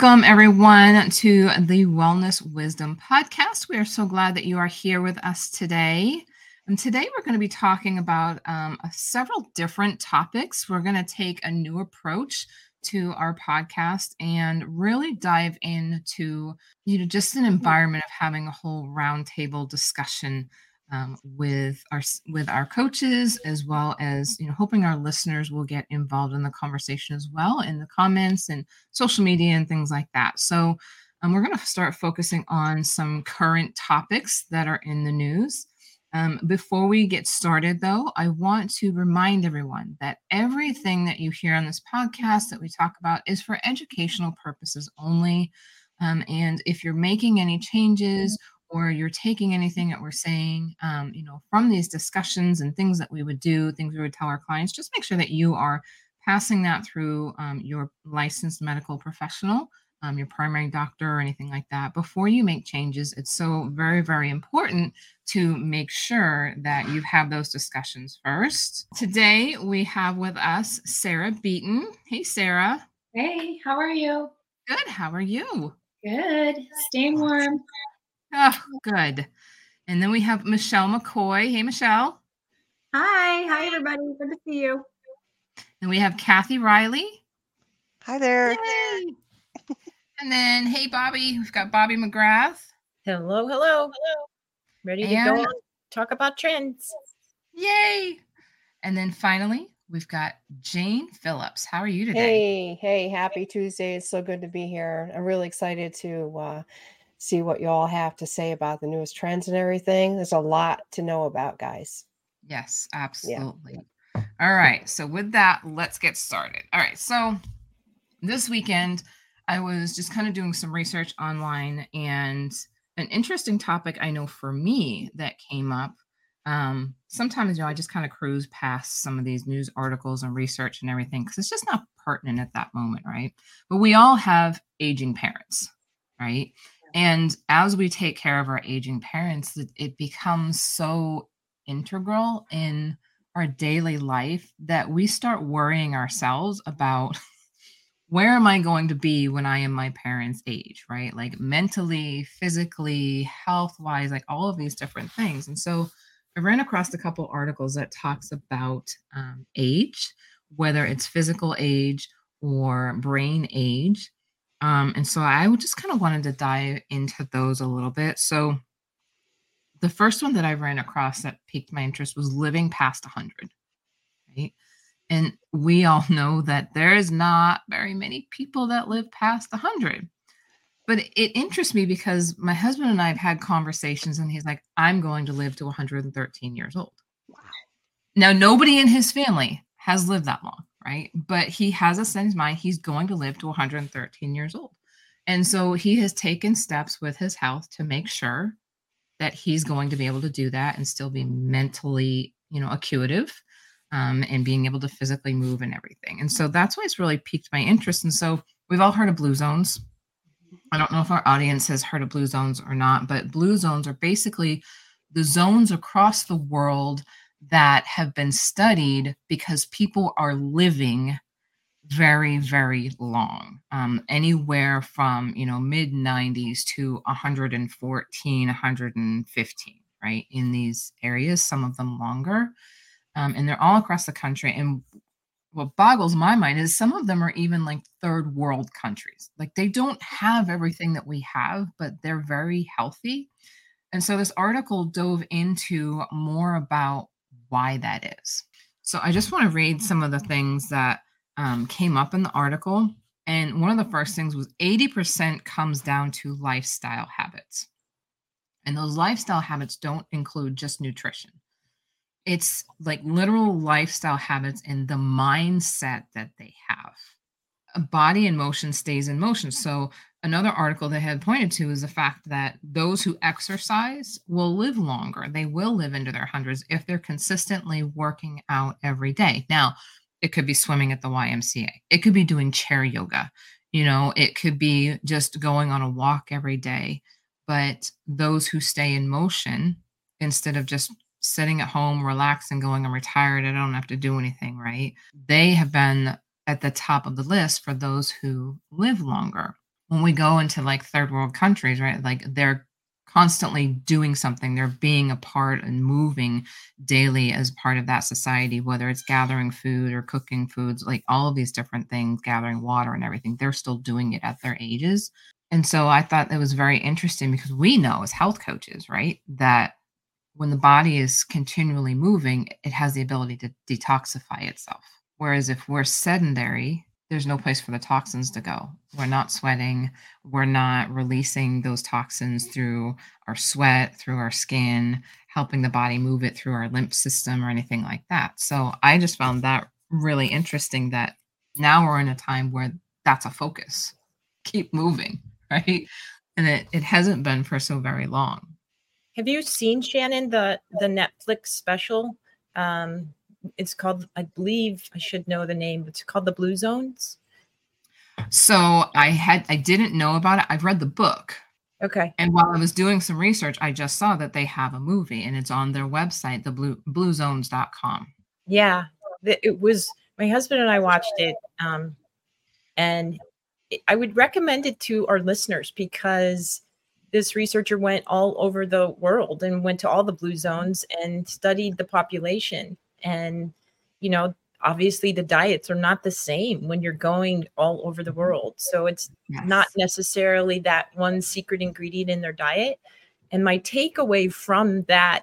Welcome, everyone, to the Wellness Wisdom Podcast. We are so glad that you are here with us today. And today we're going to be talking about um, several different topics. We're going to take a new approach to our podcast and really dive into you know just an environment of having a whole roundtable discussion um, with our with our coaches as well as you know hoping our listeners will get involved in the conversation as well in the comments and social media and things like that. So um, we're going to start focusing on some current topics that are in the news. Um, before we get started though i want to remind everyone that everything that you hear on this podcast that we talk about is for educational purposes only. Um, and if you're making any changes or you're taking anything that we're saying, um, you know, from these discussions and things that we would do, things we would tell our clients, just make sure that you are passing that through um, your licensed medical professional, um, your primary doctor, or anything like that before you make changes. It's so very, very important to make sure that you have those discussions first. Today, we have with us Sarah Beaton. Hey, Sarah. Hey, how are you? Good. How are you? Good. Staying warm. Oh, good. And then we have Michelle McCoy. Hey, Michelle. Hi. Hi, everybody. Good to see you. And we have Kathy Riley. Hi there. Yay. and then, hey, Bobbi. We've got Bobbi McGrath. Hello, hello, hello. Ready to go on, talk about trends. Yay. And then finally, we've got Jane Phillips. How are you today? Hey, hey, happy Tuesday. It's so good to be here. I'm really excited to uh, see what you all have to say about the newest trends and everything. There's a lot to know about, guys. Yes, absolutely. All right. So, with that, let's get started. All right. So, this weekend, I was just kind of doing some research online, and an interesting topic I know for me that came up. Um, sometimes, you know, I just kind of cruise past some of these news articles and research and everything because it's just not pertinent at that moment, right? But we all have aging parents, right? And as we take care of our aging parents, it, becomes so integral in our daily life that we start worrying ourselves about where am I going to be when I am my parents' age, right? Like mentally, physically, health wise, like all of these different things. And so I ran across a couple articles that talks about um, age, whether it's physical age or brain age. Um, and so I just kind of wanted to dive into those a little bit. So the first one that I ran across that piqued my interest was living past 100, right? And we all know that there is not very many people that live past 100. But it interests me because my husband and I have had conversations, and he's like, I'm going to live to 113 years old. Wow. Now, nobody in his family has lived that long, right? But he has a in mind he's going to live to 113 years old. And so he has taken steps with his health to make sure that he's going to be able to do that and still be mentally, you know, acuitive um, and being able to physically move and everything. And so that's why it's really piqued my interest. And so we've all heard of blue zones. I don't know if our audience has heard of blue zones or not, but blue zones are basically the zones across the world that have been studied because people are living very very long. Um, anywhere from you know mid 90s to 114 115 right in these areas some of them longer. Um, and they're all across the country. And what boggles my mind is some of them are even like third world countries. Like they don't have everything that we have but they're very healthy. And so this article dove into more about why that is so i just want to read some of the things that um, came up in the article. And one of the first things was 80% comes down to lifestyle habits. And those lifestyle habits don't include just nutrition, it's like literal lifestyle habits and the mindset that they have. A body in motion stays in motion. So, another article they had pointed to is the fact that those who exercise will live longer. They will live into their hundreds if they're consistently working out every day. Now, it could be swimming at the YMCA. It could be doing chair yoga. You know, it could be just going on a walk every day. But those who stay in motion instead of just sitting at home, relaxing, going, I'm retired, I don't have to do anything, right? They have been at the top of the list for those who live longer. When we go into like third world countries, right? Like they're constantly doing something, they're being a part and moving daily as part of that society, whether it's gathering food or cooking foods, like all of these different things, gathering water and everything, they're still doing it at their ages. And so I thought it was very interesting because we know as health coaches, right, that when the body is continually moving, it has the ability to detoxify itself. Whereas if we're sedentary, there's no place for the toxins to go. We're not sweating. We're not releasing those toxins through our sweat, through our skin, helping the body move it through our lymph system or anything like that. So I just found that really interesting that now we're in a time where that's a focus. Keep moving, right? And it, it hasn't been for so very long. Have you seen Shannon the the Netflix special? Um, it's called, I believe, I should know the name. It's called the Blue Zones. So I had I didn't know about it. I've read the book. Okay. And while I was doing some research, I just saw that they have a movie and it's on their website, the blue bluezones.com. Yeah. It was my husband and I watched it. Um, and I would recommend it to our listeners because this researcher went all over the world and went to all the blue zones and studied the population and you know obviously the diets are not the same when you're going all over the world so it's yes. not necessarily that one secret ingredient in their diet and my takeaway from that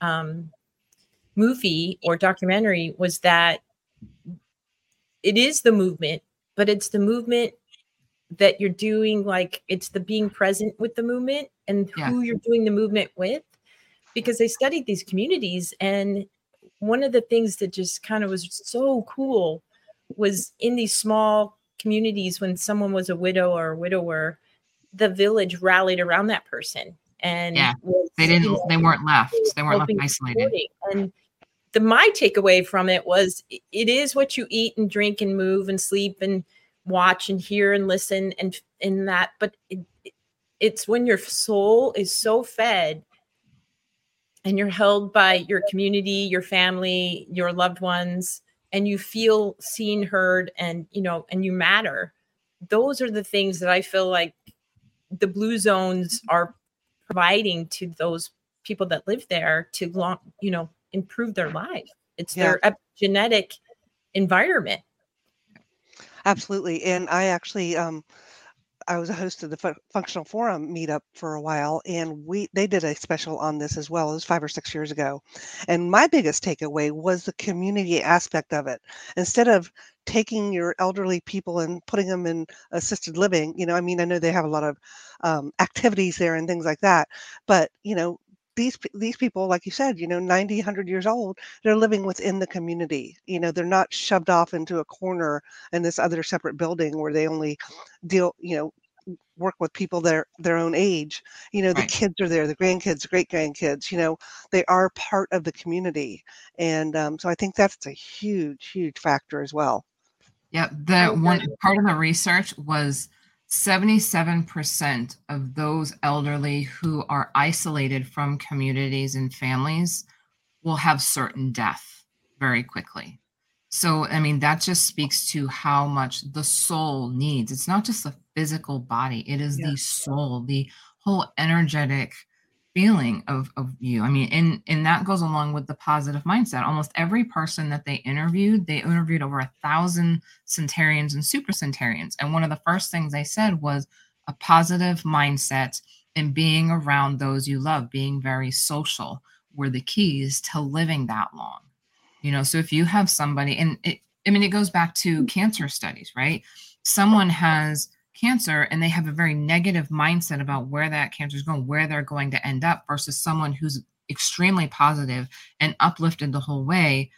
um, movie or documentary was that it is the movement but it's the movement that you're doing like it's the being present with the movement and yeah. who you're doing the movement with because they studied these communities and one of the things that just kind of was so cool was in these small communities when someone was a widow or a widower the village rallied around that person and yeah. they didn't you know, they weren't left. they weren't left isolated. and the my takeaway from it was it is what you eat and drink and move and sleep and watch and hear and listen and in that but it, it's when your soul is so fed and you're held by your community, your family, your loved ones, and you feel seen, heard, and you know, and you matter. Those are the things that I feel like the blue zones are providing to those people that live there to long, you know, improve their life. It's yeah. their genetic environment. Absolutely. And I actually um I was a host of the Functional Forum meetup for a while, and we they did a special on this as well. It was five or six years ago, and my biggest takeaway was the community aspect of it. Instead of taking your elderly people and putting them in assisted living, you know, I mean, I know they have a lot of um, activities there and things like that, but you know, these these people like you said you know 90 100 years old they're living within the community you know they're not shoved off into a corner in this other separate building where they only deal you know work with people their their own age. You know the right. kids are there the grandkids great grandkids you know they are part of the community. And um, so i think that's a huge huge factor as well. Yeah the one part of the research was 77% of those elderly who are isolated from communities and families will have certain death very quickly. So, I mean, that just speaks to how much the soul needs. It's not just the physical body, it is yeah. the soul, the whole energetic feeling of of you. I mean, and and that goes along with the positive mindset. Almost every person that they interviewed, they interviewed over a thousand centurions and super centurions. And one of the first things they said was a positive mindset and being around those you love, being very social were the keys to living that long. You know, so if you have somebody, and it, I mean, it goes back to cancer studies, right? Someone has cancer and they have a very negative mindset about where that cancer is going, where they're going to end up, versus someone who's extremely positive and uplifted the whole way,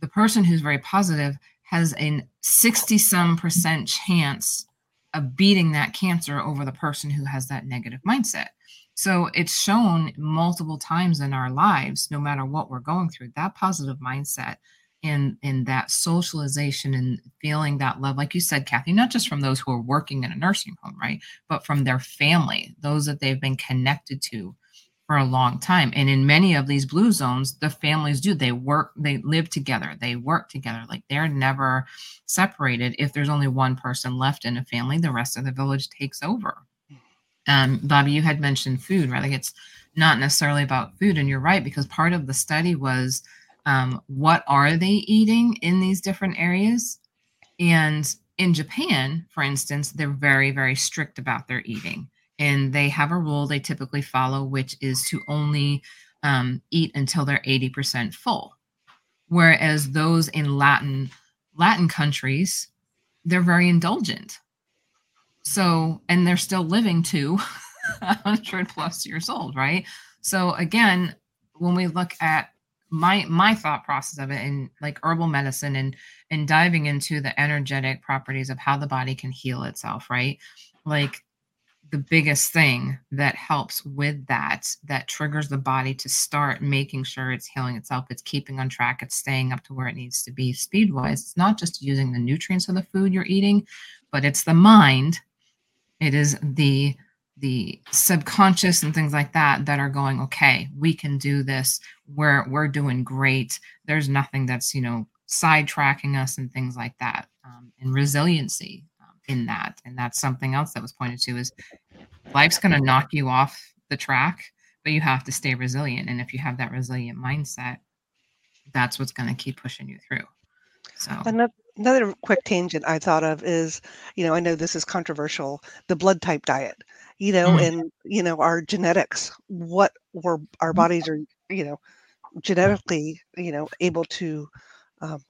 the person who's very positive has a 60 some percent chance of beating that cancer over the person who has that negative mindset. So it's shown multiple times in our lives, no matter what we're going through, that positive mindset in in that socialization and feeling that love like you said kathy not just from those who are working in a nursing home right but from their family those that they've been connected to for a long time. And in many of these blue zones, the families do. They work, they live together, they work together. Like they're never separated. If there's only one person left in a family, the rest of the village takes over. Um, Bobbi, you had mentioned food, right? Like it's not necessarily about food. And you're right, because part of the study was um, what are they eating in these different areas? And in Japan, for instance, they're very, very strict about their eating and they have a rule they typically follow, which is to only um, eat until they're 80% full. Whereas those in Latin Latin countries, they're very indulgent. So, and they're still living to 100 plus years old, right? So again, when we look at my my thought process of it and like herbal medicine and and diving into the energetic properties of how the body can heal itself, right? Like the biggest thing that helps with that that triggers the body to start making sure it's healing itself it's keeping on track it's staying up to where it needs to be speed wise it's not just using the nutrients of the food you're eating but it's the mind it is the the subconscious and things like that that are going okay we can do this we're we're doing great there's nothing that's you know sidetracking us and things like that um, and resiliency in that. And that's something else that was pointed to is life's going to knock you off the track, but you have to stay resilient. And if you have that resilient mindset, that's what's going to keep pushing you through. So another, another quick tangent I thought of is, you know, I know this is controversial, the blood type diet, you know, mm. and you know, our genetics, what we're our mm-hmm. bodies are, you know, genetically, you know, able to um,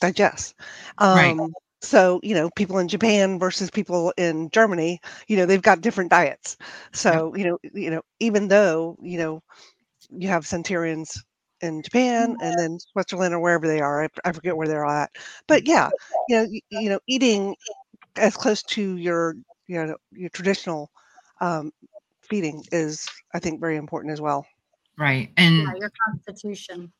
digest. Um, right so you know people in japan versus people in germany you know they've got different diets so you know you know even though you know you have centurions in japan and then switzerland or wherever they are i, I forget where they're at. But yeah you know you, you, know eating as close to your you know your traditional um, feeding is i think very important as well. Right and yeah, your constitution.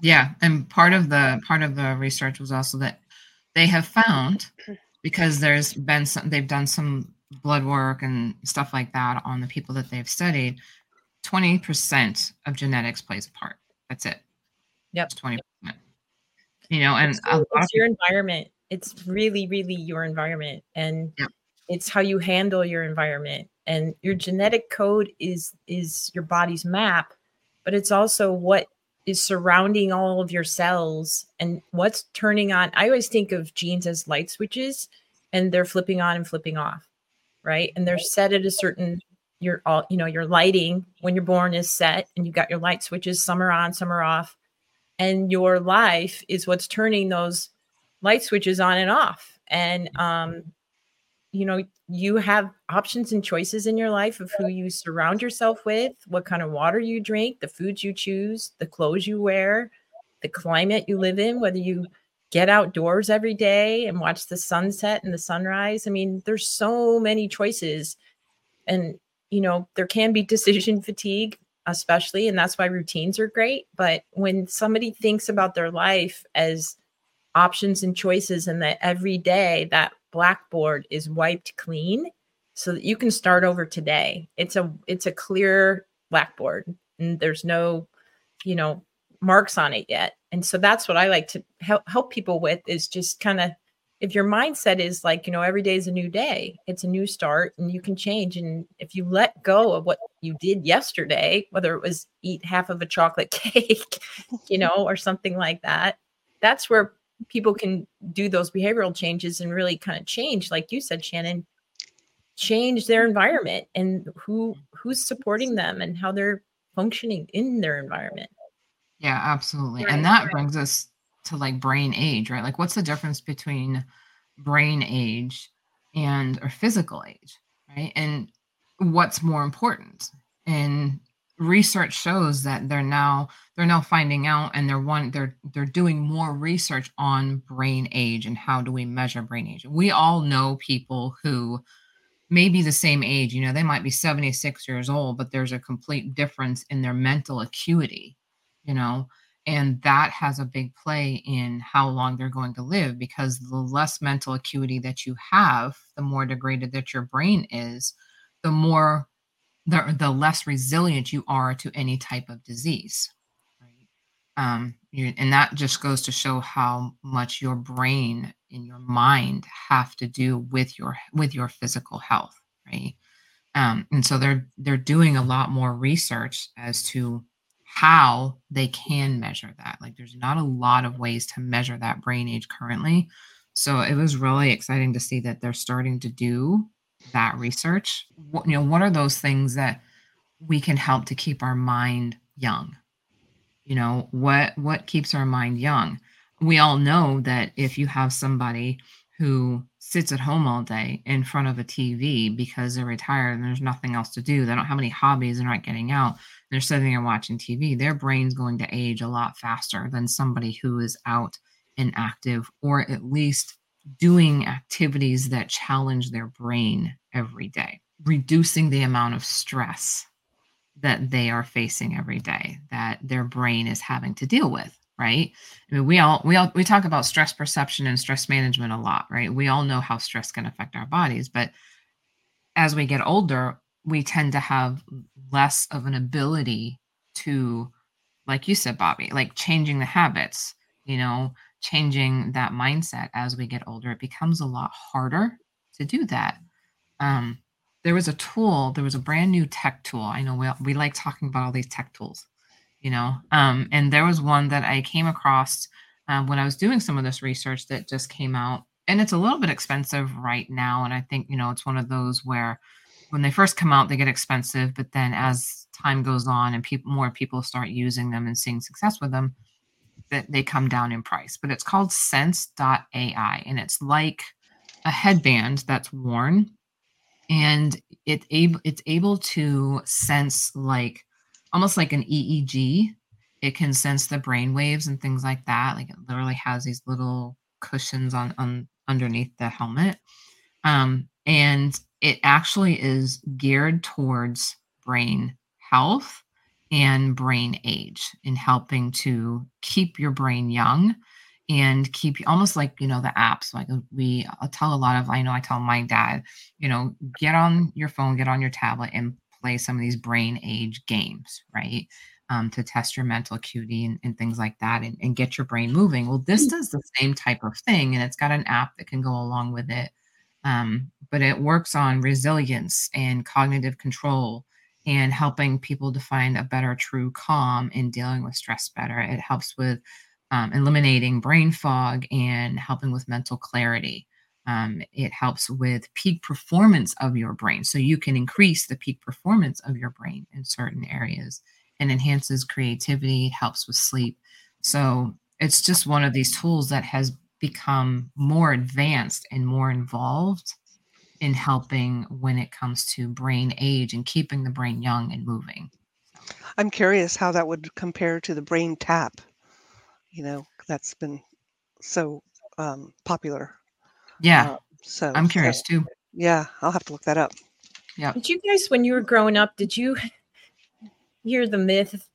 Yeah and part of the part of the research was also that they have found because there's been some they've done some blood work and stuff like that on the people that they've studied 20% of genetics plays a part that's it yep 20% you know and it's, it's your environment it's really really your environment and yep. it's how you handle your environment and your genetic code is is your body's map but it's also what is surrounding all of your cells and what's turning on. I always think of genes as light switches and they're flipping on and flipping off, right? And they're set at a certain your all you know your lighting when you're born is set and you've got your light switches some are on some are off and your life is what's turning those light switches on and off. And um you know you have options and choices in your life of who you surround yourself with what kind of water you drink the foods you choose the clothes you wear the climate you live in whether you get outdoors every day and watch the sunset and the sunrise. I mean there's so many choices. And you know there can be decision fatigue especially and that's why routines are great but when somebody thinks about their life as options and choices and that every day that blackboard is wiped clean so that you can start over today it's a it's a clear blackboard and there's no you know marks on it yet. And so that's what i like to help help people with is just kind of if your mindset is like you know every day is a new day it's a new start and you can change and if you let go of what you did yesterday whether it was eat half of a chocolate cake you know or something like that that's where people can do those behavioral changes and really kind of change like you said shannon change their mm-hmm. environment and who who's supporting them and how they're functioning in their environment. Yeah absolutely right, and that brings us to like brain age right? Like what's the difference between brain age and or physical age right? And what's more important? And research shows that they're now they're now finding out and they're one they're they're doing more research on brain age and how do we measure brain age. We all know people who may be the same age you know they might be 76 years old but there's a complete difference in their mental acuity you know and that has a big play in how long they're going to live because the less mental acuity that you have the more degraded that your brain is the more the, the less resilient you are to any type of disease. Um, you, and that just goes to show how much your brain and your mind have to do with your with your physical health, right? Um, and so they're they're doing a lot more research as to how they can measure that. Like there's not a lot of ways to measure that brain age currently. So it was really exciting to see that they're starting to do that research. What, you know, what are those things that we can help to keep our mind young? You know, what what keeps our mind young? We all know that if you have somebody who sits at home all day in front of a TV because they're retired and there's nothing else to do, they don't have any hobbies, they're not getting out, they're sitting there watching TV, their brain's going to age a lot faster than somebody who is out and active or at least doing activities that challenge their brain every day, reducing the amount of stress that they are facing every day that their brain is having to deal with right? I mean we all we all we talk about stress perception and stress management a lot right? We all know how stress can affect our bodies but as we get older we tend to have less of an ability to like you said bobbi like changing the habits you know changing that mindset as we get older it becomes a lot harder to do that. Um, there was a tool there was a brand new tech tool. I know we, we like talking about all these tech tools you know? Um, and there was one that i came across um, when i was doing some of this research that just came out and it's a little bit expensive right now and i think you know it's one of those where when they first come out they get expensive but then as time goes on and people more people start using them and seeing success with them that they come down in price. But it's called Sens.ai and it's like a headband that's worn and it able it's able to sense like almost like an EEG. It can sense the brain waves and things like that. Like it literally has these little cushions on, on underneath the helmet. Um, and it actually is geared towards brain health and brain age in helping to keep your brain young and keep almost like you know the apps like we I'll tell a lot of i know i tell my dad you know get on your phone get on your tablet and play some of these brain age games right um, to test your mental acuity and, and things like that and, and, get your brain moving well this mm. does the same type of thing and it's got an app that can go along with it um, but it works on resilience and cognitive control and helping people to find a better true calm in dealing with stress better it helps with um, eliminating brain fog and helping with mental clarity. Um, it helps with peak performance of your brain. So you can increase the peak performance of your brain in certain areas and enhances creativity, helps with sleep. So it's just one of these tools that has become more advanced and more involved in helping when it comes to brain age and keeping the brain young and moving. I'm curious how that would compare to the BrainTap you know that's been so um, popular. Yeah. Uh, so I'm curious too. Yeah, I'll have to look that up. Yeah. Did you guys, when you were growing up, did you hear the myth?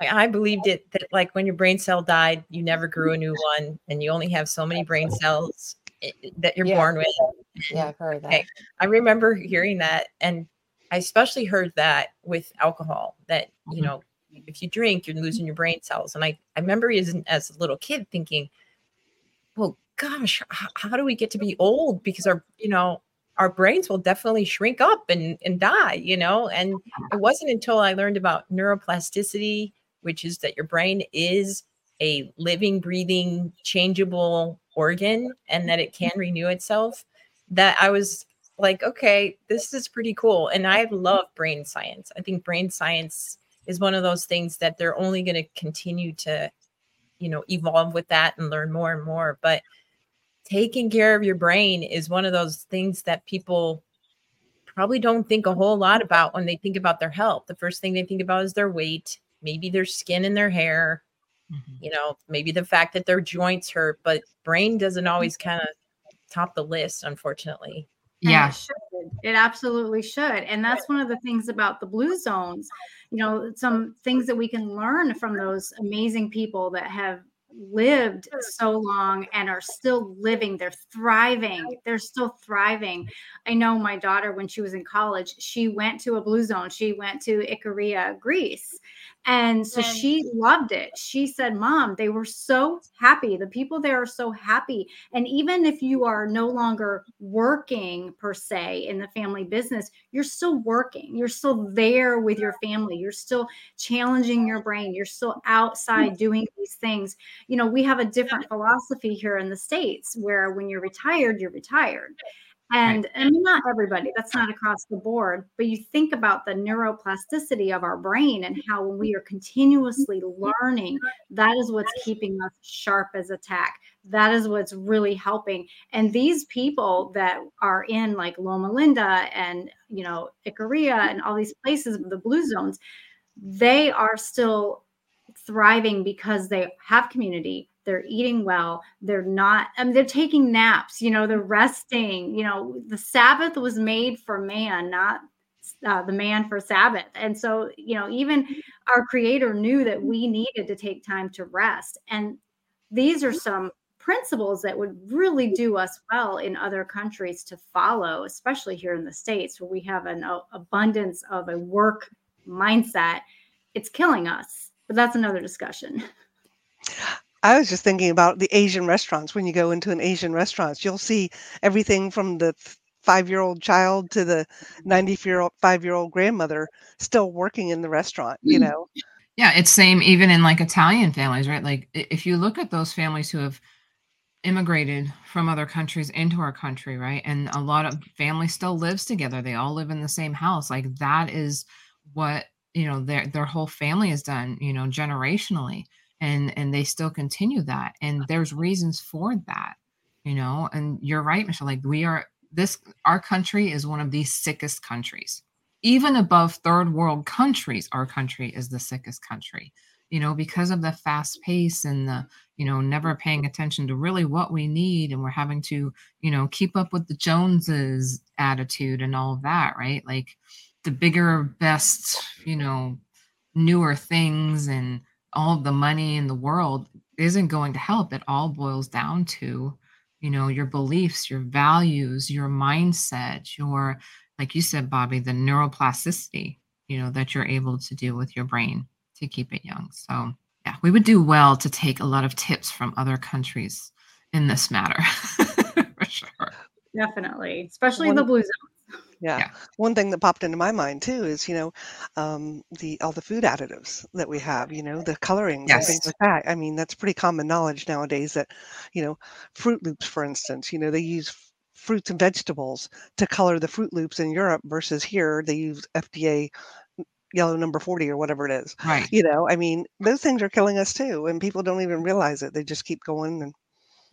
I believed it that like when your brain cell died, you never grew a new one, and you only have so many brain cells that you're yeah. born with. Yeah, I've heard that. Okay. I remember hearing that, and I especially heard that with alcohol. That you mm-hmm. know, if you drink, you're losing your brain cells. And I, I remember as, as a little kid thinking, well, gosh, how, do we get to be old? Because our, you know, our brains will definitely shrink up and, and die, you know? And it wasn't until I learned about neuroplasticity, which is that your brain is a living, breathing, changeable organ and that it can renew itself, that I was like, okay, this is pretty cool. And I love brain science. I think brain science is one of those things that they're only going to continue to you know evolve with that and learn more and more but taking care of your brain is one of those things that people probably don't think a whole lot about when they think about their health. The first thing they think about is their weight maybe their skin and their hair mm-hmm. you know maybe the fact that their joints hurt but brain doesn't always kind of top the list unfortunately. Yeah it, it absolutely should. And that's one of the things about the blue zones you know some things that we can learn from those amazing people that have lived so long and are still living. They're thriving. They're still thriving. I know my daughter, when she was in college, she went to a blue zone. She went to Ikaria, Greece. And so she loved it. She said, Mom, they were so happy. The people there are so happy. And even if you are no longer working per se in the family business, you're still working. You're still there with your family. You're still challenging your brain. You're still outside doing these things. You know, we have a different philosophy here in the States where when you're retired, you're retired. And right. I mean, not everybody, that's not across the board, but you think about the neuroplasticity of our brain and how when we are continuously learning, that is what's keeping us sharp as a tack. That is what's really helping. And these people that are in like Loma Linda and, you know, Ikaria and all these places, the blue zones, they are still thriving because they have community they're eating well they're not I mean, they're taking naps you know they're resting you know the sabbath was made for man not uh, the man for sabbath. And so you know even our creator knew that we needed to take time to rest. And these are some principles that would really do us well in other countries to follow especially here in the states where we have an uh, abundance of a work mindset. It's killing us but that's another discussion I was just thinking about the Asian restaurants. When you go into an Asian restaurant, you'll see everything from the five-year-old child to the 90-year-old five-year-old grandmother still working in the restaurant. You mm. know. Yeah, it's same even in like Italian families, right? Like if you look at those families who have immigrated from other countries into our country, right? And a lot of families still lives together. They all live in the same house. Like that is what, you know, their their whole family has done, you know, generationally and and they still continue that and there's reasons for that you know and you're right michelle like we are this our country is one of the sickest countries. Even above third world countries our country is the sickest country you know because of the fast pace and the you know never paying attention to really what we need and we're having to you know keep up with the joneses attitude and all of that right? Like the bigger best you know newer things and all of the money in the world isn't going to help. It all boils down to, you know, your beliefs, your values, your mindset, your, like you said, Bobbi, the neuroplasticity, you know, that you're able to do with your brain to keep it young. So, yeah, we would do well to take a lot of tips from other countries in this matter, for sure. Definitely, especially One, the blue zone yeah. yeah. One thing that popped into my mind too is, you know, um, the all the food additives that we have, you know, the colorings and things like that. I mean, that's pretty common knowledge nowadays that, you know, Froot Loops, for instance, you know, they use fruits and vegetables to color the Froot Loops in Europe versus here they use FDA yellow number 40 or whatever it is. Right. You know, I mean, those things are killing us too. And people don't even realize it. They just keep going and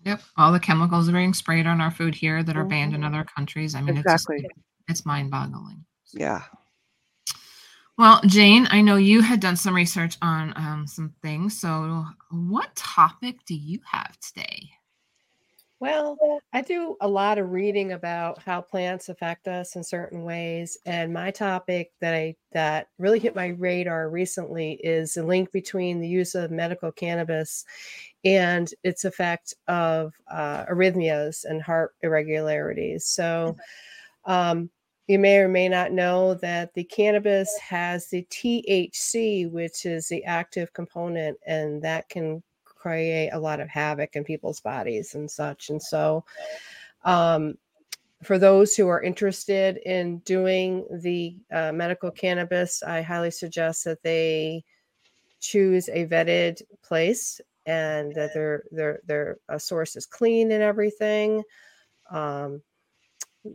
Yep. All the chemicals are being sprayed on our food here that are banned in mm-hmm. other countries. I mean, exactly. it's just, it's mind boggling. Yeah. Well, Jane, I know you had done some research on um, some things. So, what topic do you have today? Well, I do a lot of reading about how plants affect us in certain ways, and my topic that I that really hit my radar recently is the link between the use of medical cannabis and its effect of uh, arrhythmias and heart irregularities. So, um, you may or may not know that the cannabis has the THC, which is the active component, and that can create a lot of havoc in people's bodies and such. And so, um, for those who are interested in doing the uh, medical cannabis, I highly suggest that they choose a vetted place and that their their their uh, source is clean and everything. Um,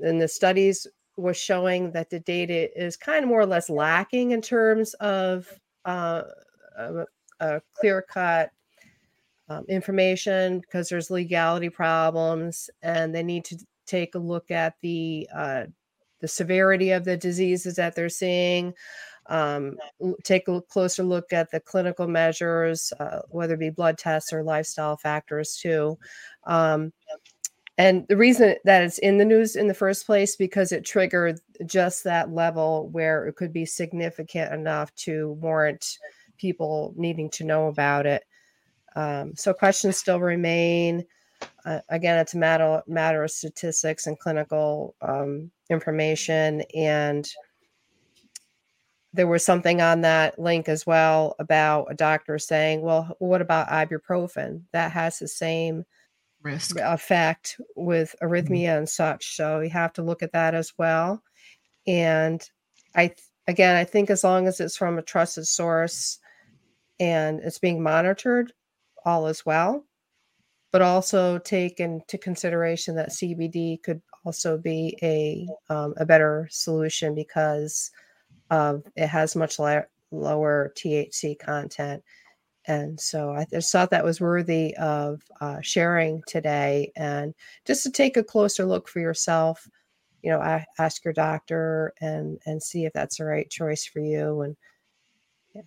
and the studies was showing that the data is kind of more or less lacking in terms of uh, a, clear cut um, information because there's legality problems and they need to take a look at the uh, the severity of the diseases that they're seeing um, take a closer look at the clinical measures uh, whether it be blood tests or lifestyle factors too um, and the reason that it's in the news in the first place because it triggered just that level where it could be significant enough to warrant people needing to know about it Um, so questions still remain. Uh, again, it's a matter matter of statistics and clinical um, information, and there was something on that link as well about a doctor saying, "Well, what about ibuprofen? That has the same risk effect with Mm-hmm. arrhythmia and such." So you have to look at that as well. And I, th- again, I think as long as it's from a trusted source and it's being monitored, all is well. But also take into consideration that CBD could also be a um, a better solution because of it has much li- lower THC content. And so I just thought that was worthy of uh, sharing today, and just to take a closer look for yourself. You know, I, ask your doctor and and see if that's the right choice for you. And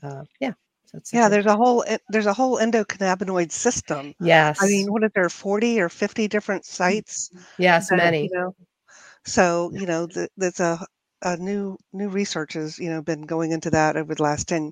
uh, yeah, so it's a Yeah, there's a whole there's a whole endocannabinoid system. yes, I mean, what is there are 40 or 50 different sites? yes, that, many. You know, so you know, th- there's a, a new new research has you know been going into that over the last 10,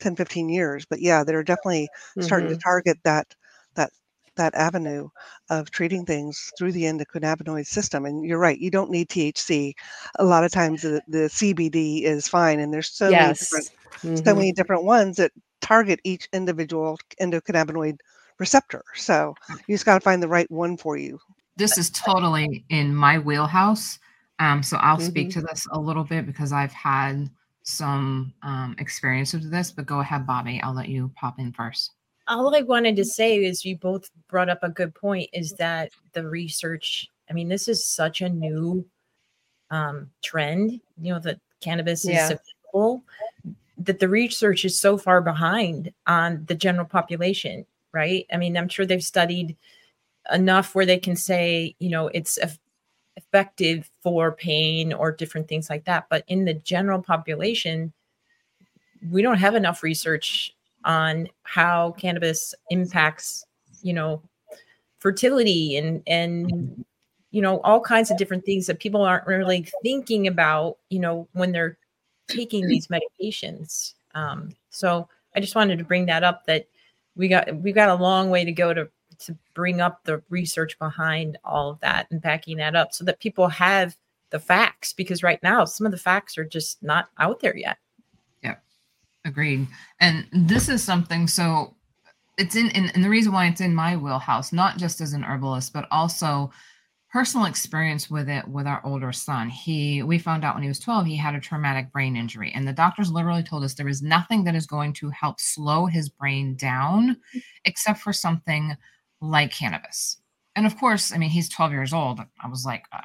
10 15 years. But yeah, they're definitely starting Mhm. to target that that that avenue of treating things through the endocannabinoid system. And you're right, you don't need THC. A lot of times the, the CBD is fine, and there's so many different yes, so many different ones that target each individual endocannabinoid receptor. So you just got to find the right one for you. this is totally in my wheelhouse. Um, so I'll speak Mm-hmm. to this a little bit because I've had some um, experience with this. But go ahead, Bobbi. I'll let you pop in first. all I wanted to say is you both brought up a good point is that the research, I mean, this is such a new um, trend, you know, that cannabis Yeah. is available, that the research is so far behind on the general population, right? I mean, I'm sure they've studied enough where they can say, you know, it's effective for pain or different things like that. But in the general population, we don't have enough research on how cannabis impacts, you know, fertility and and you know all kinds of different things that people aren't really thinking about, you know, when they're taking these medications. Um, so I just wanted to bring that up that we got we got a long way to go to to bring up the research behind all of that and backing that up so that people have the facts because right now some of the facts are just not out there yet. Yeah. Agreed. And this is something so it's in and, and the reason why it's in my wheelhouse, not just as an herbalist, but also personal experience with it with our older son. He we found out when he was 12 he had a traumatic brain injury and the doctors literally told us there is nothing that is going to help slow his brain down except for something like cannabis. And of course, I mean he's 12 years old. I was like, uh,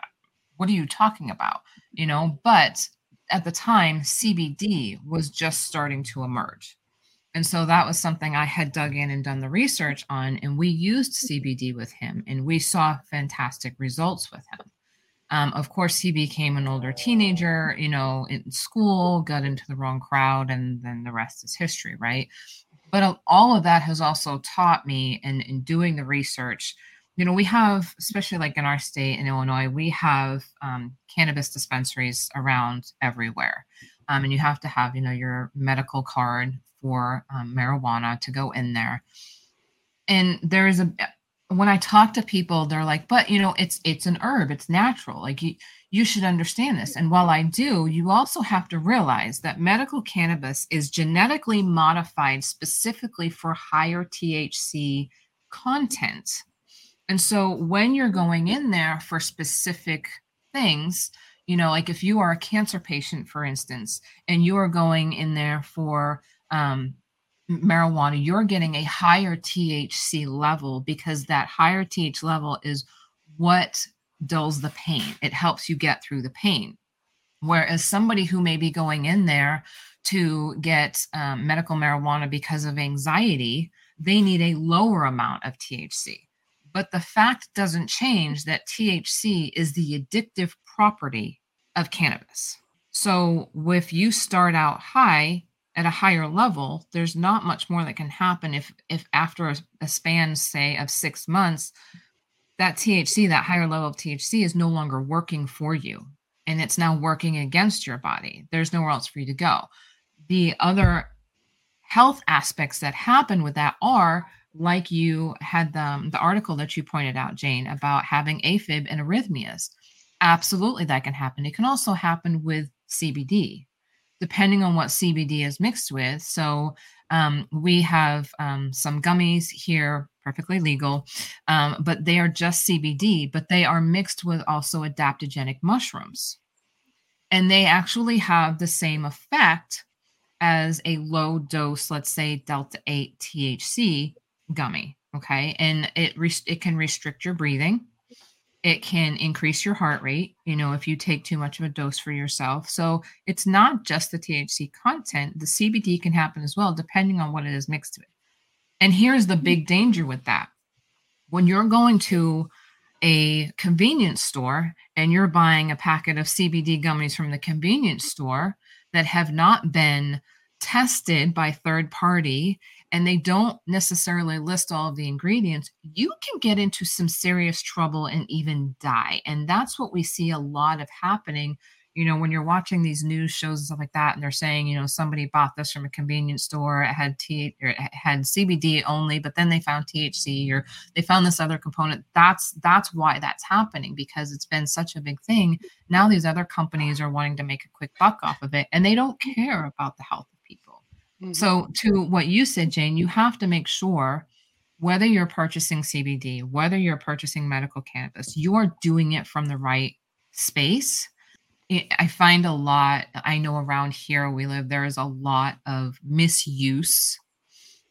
what are you talking about? You know, but at the time, CBD was just starting to emerge. And so that was something I had dug in and done the research on. And we used CBD with him and we saw fantastic results with him. Um, of course, he became an older teenager, you know, in school, got into the wrong crowd, and then the rest is history, right? But all of that has also taught me in, in doing the research you know, we have, especially like in our state in Illinois, we have um, cannabis dispensaries around everywhere. Um, and you have to have, you know, your medical card for um, marijuana to go in there. And there is a, when I talk to people, they're like, but you know, it's it's an herb, it's natural. Like you you should understand this. And while I do, you also have to realize that medical cannabis is genetically modified specifically for higher THC content. And so when you're going in there for specific things, you know, like if you are a cancer patient, for instance, and you are going in there for um, marijuana, you're getting a higher THC level because that higher THC level is what dulls the pain. It helps you get through the pain. Whereas somebody who may be going in there to get um, medical marijuana because of anxiety, they need a lower amount of THC. But the fact doesn't change that THC is the addictive property of cannabis. So if you start out high at a higher level, there's not much more that can happen if if after a, a span, say, of six months, that THC, that higher level of THC is no longer working for you and it's now working against your body. There's nowhere else for you to go. The other health aspects that happen with that are like you had the, um, the article that you pointed out, Jane, about having AFib and arrhythmias. Absolutely, that can happen. It can also happen with CBD, depending on what CBD is mixed with. So um, we have um, some gummies here, perfectly legal, um, but they are just CBD, but they are mixed with also adaptogenic mushrooms. And they actually have the same effect as a low dose, let's say Delta 8 THC gummy. Okay. And it, it can restrict your breathing it can increase your heart rate you know if you take too much of a dose for yourself. So it's not just the thc content the cbd can happen as well depending on what it is mixed with. And here's the big danger with that. When you're going to a convenience store and you're buying a packet of cbd gummies from the convenience store that have not been tested by third party and they don't necessarily list all of the ingredients, you can get into some serious trouble and even die. And that's what we see a lot of happening. You know, when you're watching these news shows and stuff like that, and they're saying, you know, somebody bought this from a convenience store, it had T or had CBD only, but then they found THC or they found this other component. That's that's why that's happening because it's been such a big thing. Now these other companies are wanting to make a quick buck off of it, and they don't care about the health Mm-hmm. So, to what you said, Jane, you have to make sure whether you're purchasing CBD, whether you're purchasing medical cannabis, you are doing it from the right space. I find a lot, I know around here we live, there is a lot of misuse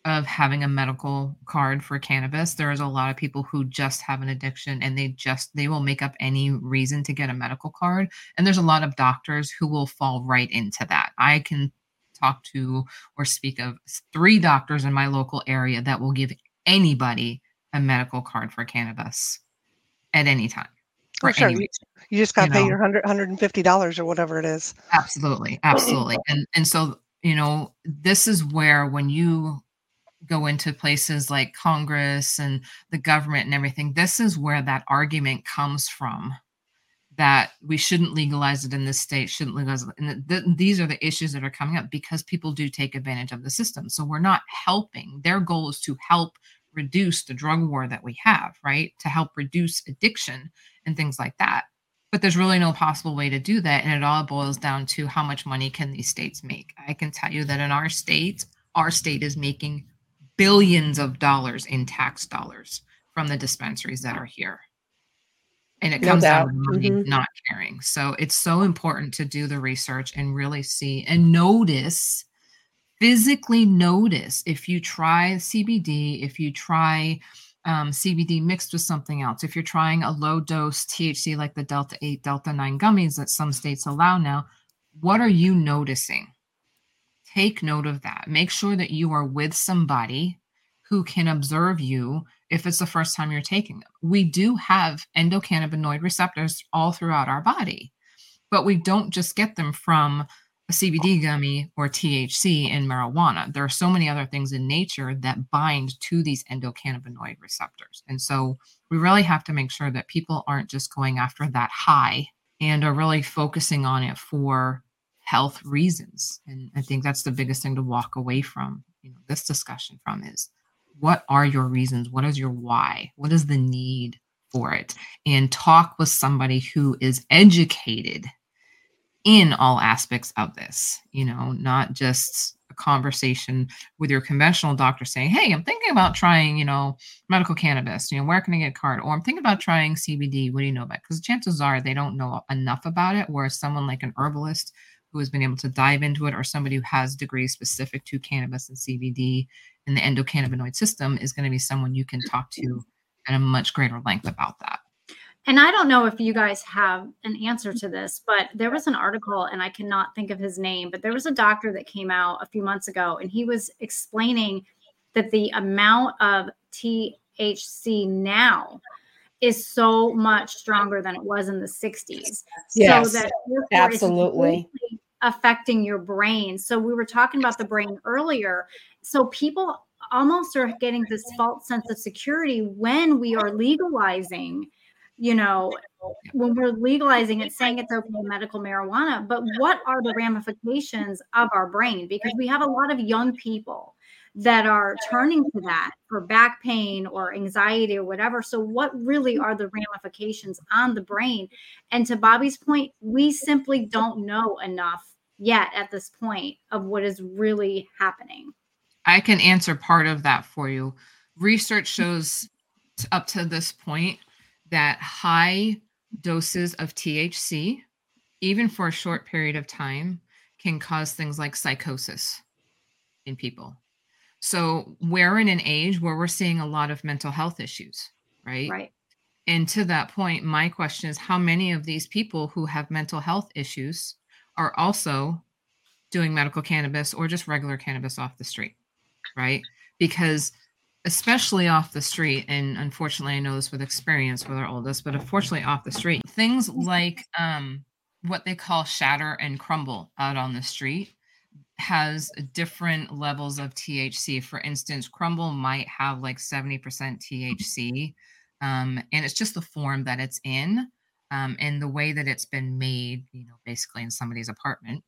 of having a medical card for cannabis. There is a lot of people who just have an addiction and they just they will make up any reason to get a medical card. And there's a lot of doctors who will fall right into that. I can talk to or speak of three doctors in my local area that will give anybody a medical card for cannabis at any time. For sure. You, you, just got to pay know. your 100 $150 or whatever it is. Absolutely. Absolutely. and and so, you know, this is where when you go into places like Congress and the government and everything, this is where that argument comes from that we shouldn't legalize it in this state, shouldn't legalize it. And th- these are the issues that are coming up because people do take advantage of the system. So we're not helping. Their goal is to help reduce the drug war that we have, right? To help reduce addiction and things like that. But there's really no possible way to do that. And it all boils down to how much money can these states make. I can tell you that in our state, our state is making billions of dollars in tax dollars from the dispensaries that are here and it no comes doubt. down to money mm-hmm. not caring so it's so important to do the research and really see and notice physically notice if you try cbd if you try um, cbd mixed with something else if you're trying a low dose thc like the delta 8 delta 9 gummies that some states allow now what are you noticing take note of that make sure that you are with somebody who can observe you if it's the first time you're taking them. We do have endocannabinoid receptors all throughout our body, but we don't just get them from a CBD gummy or THC in marijuana. There are so many other things in nature that bind to these endocannabinoid receptors. And so we really have to make sure that people aren't just going after that high and are really focusing on it for health reasons. And I think that's the biggest thing to walk away from, you know, this discussion from is what are your reasons? What is your why? What is the need for it? And talk with somebody who is educated in all aspects of this, you know, not just a conversation with your conventional doctor saying, Hey, I'm thinking about trying, you know, medical cannabis, you know, where can I get a card? Or I'm thinking about trying CBD. What do you know about? Because chances are they don't know enough about it. Whereas someone like an herbalist who has been able to dive into it or somebody who has degrees specific to cannabis and CBD in the endocannabinoid system is going to be someone you can talk to mm-hmm. at a much greater length about that. And I don't know if you guys have an answer to this, but there was an article, and I cannot think of his name, but there was a doctor that came out a few months ago, and he was explaining that the amount of THC now is so much stronger than it was in the 60s. Yes, so that absolutely affecting your brain. So we were talking about the brain earlier. So people almost are getting this false sense of security when we are legalizing you know, when we're legalizing it, saying it's okay medical marijuana, but what are the ramifications of our brain? Because we have a lot of young people that are turning to that for back pain or anxiety or whatever. So, what really are the ramifications on the brain? And to Bobbi's point, we simply don't know enough yet at this point of what is really happening. I can answer part of that for you. Research shows up to this point that high doses of THC, even for a short period of time, can cause things like psychosis in people. So we're in an age where we're seeing a lot of mental health issues, right? Right. And to that point, my question is how many of these people who have mental health issues are also doing medical cannabis or just regular cannabis off the street? Right. Because especially off the street, and unfortunately, I know this with experience with our oldest, but unfortunately, off the street, things like um, what they call shatter and crumble out on the street has different levels of THC. For instance, crumble might have like 70% THC, um, and it's just the form that it's in um, and the way that it's been made, you know, basically in somebody's apartment.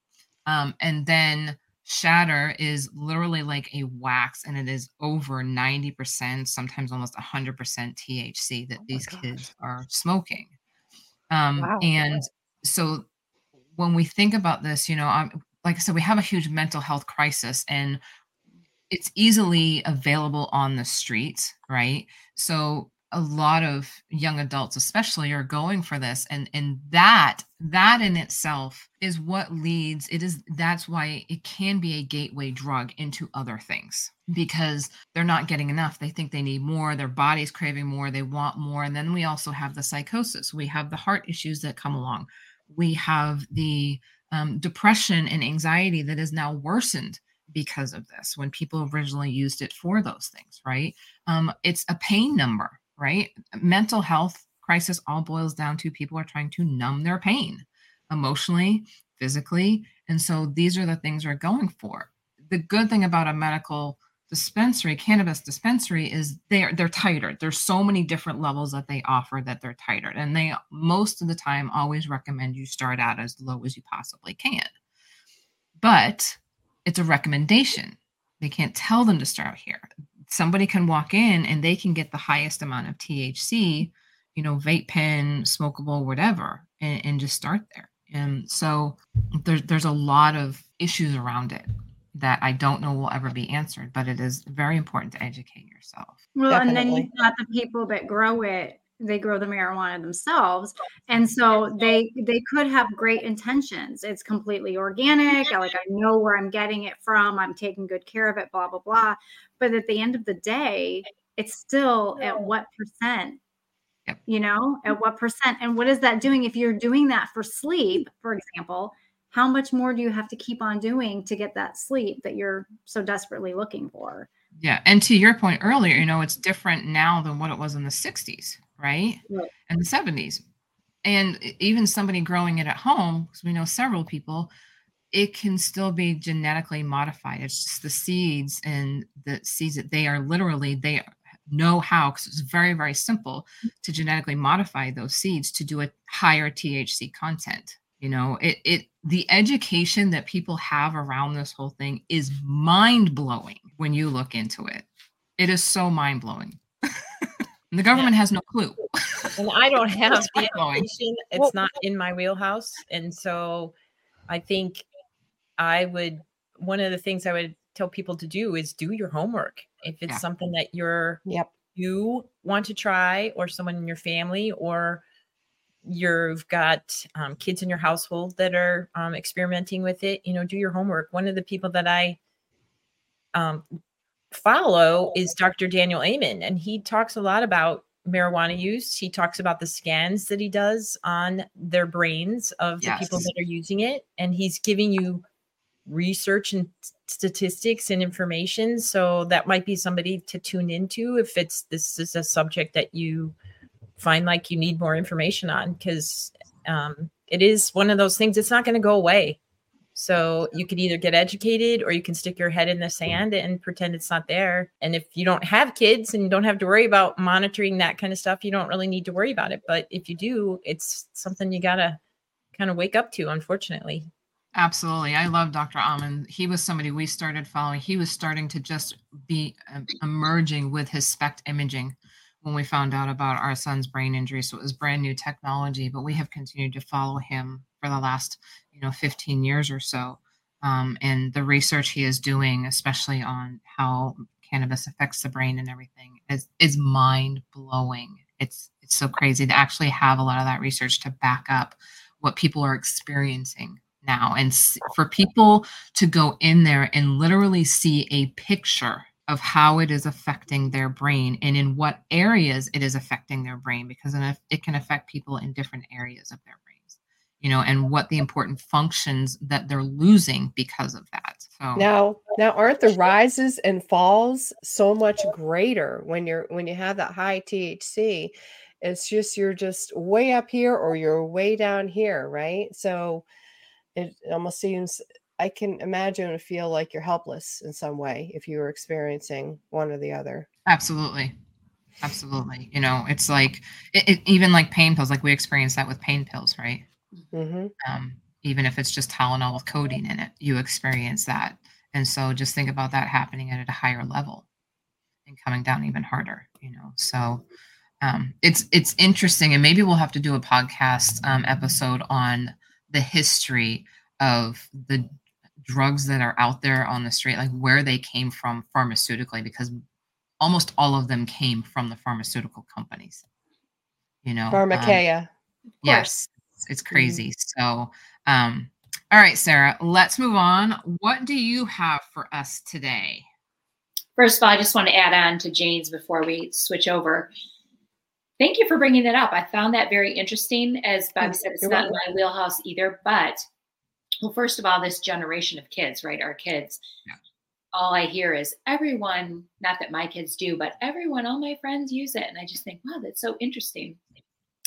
Um, and then shatter is literally like a wax and it is over 90% sometimes almost 100% thc that oh these gosh. kids are smoking um, wow. and so when we think about this you know I'm, like i said we have a huge mental health crisis and it's easily available on the street right so a lot of young adults especially are going for this and and that that in itself is what leads it is that's why it can be a gateway drug into other things because they're not getting enough. They think they need more their body's craving more they want more and then we also have the psychosis. We have the heart issues that come along. We have the um, depression and anxiety that is now worsened because of this when people originally used it for those things right? Um, it's a pain number right? Mental health crisis all boils down to people are trying to numb their pain emotionally, physically. And so these are the things we're going for. The good thing about a medical dispensary, cannabis dispensary, is they're they're tighter. There's so many different levels that they offer that they're tighter. And they most of the time always recommend you start out as low as you possibly can. But it's a recommendation. They can't tell them to start here somebody can walk in and they can get the highest amount of THC, you know, vape pen, smokable, whatever, and, and just start there. And so there's there's a lot of issues around it that I don't know will ever be answered, but it is very important to educate yourself. Well, Definitely. and then you've got the people that grow it they grow the marijuana themselves oh, and so they they could have great intentions. It's completely organic I, like i know where i'm getting it from i'm taking good care of it blah blah blah. But at the end of the day it's still at what percent yep. you know at mm-hmm. what percent and what is that doing? If you're doing that for sleep for example how much more do you have to keep on doing to get that sleep that you're so desperately looking for? Yeah and to your point earlier you know it's different now than what it was in the 60s right? right. And the 70s. And even somebody growing it at home, because we know several people, it can still be genetically modified. It's just the seeds and the seeds that they are literally, they know how, because it's very, very simple to genetically modify those seeds to do a higher THC content. You know, it, it, the education that people have around this whole thing is mind blowing when you look into it. It is so mind blowing. And the government yeah. has no clue. and I don't have the information. It's well, not in my wheelhouse. And so I think I would, one of the things I would tell people to do is do your homework. If it's yeah. something that you're, yep. you want to try, or someone in your family, or you've got um, kids in your household that are um, experimenting with it, you know, do your homework. One of the people that I um, follow is Dr. Daniel Amen, and he talks a lot about marijuana use. He talks about the scans that he does on their brains of the yes. people that are using it, and he's giving you research and statistics and information. So that might be somebody to tune into if it's this is a subject that you find like you need more information on because um, it is one of those things. It's not going to go away. So you could either get educated or you can stick your head in the sand and pretend it's not there. And if you don't have kids and you don't have to worry about monitoring that kind of stuff, you don't really need to worry about it. But if you do, it's something you got to kind of wake up to, unfortunately. Absolutely. I love Dr. Amen. He was somebody we started following. He was starting to just be um, emerging with his SPECT imaging when we found out about our son's brain injury. So it was brand new technology, but we have continued to follow him for the last, you know, 15 years or so. Um, and the research he is doing, especially on how cannabis affects the brain and everything, is is mind blowing. It's it's so crazy to actually have a lot of that research to back up what people are experiencing now and for people to go in there and literally see a picture of how it is affecting their brain and in what areas it is affecting their brain because it can affect people in different areas of their you know and what the important functions that they're losing because of that so now now aren't the rises and falls so much greater when you're when you have that high thc it's just you're just way up here or you're way down here right so it almost seems I can imagine and feel like you're helpless in some way if you were experiencing one or the other. Absolutely. Absolutely. You know, it's like it, it, even like pain pills, like we experience that with pain pills, right? Mm-hmm. Um, even if it's just Tylenol with codeine in it, you experience that. And so just think about that happening at a higher level and coming down even harder, you know. So um, it's it's interesting, and maybe we'll have to do a podcast um, episode on the history of the drugs that are out there on the street, like where they came from pharmaceutically, because almost all of them came from the pharmaceutical companies. You know, Pharmakeia. Um, yes, it's mm-hmm. crazy. Mm-hmm. So, um, all right, Sarah, let's move on. What do you have for us today? First of all, I just want to add on to Jane's before we switch over. Thank you for bringing that up. I found that very interesting. As Bob said, it's You're not welcome. my wheelhouse either. But, well, first of all, this generation of kids, right? Our kids. Yeah. All I hear is everyone, not that my kids do, but everyone, all my friends use it. And I just think, wow, that's so interesting.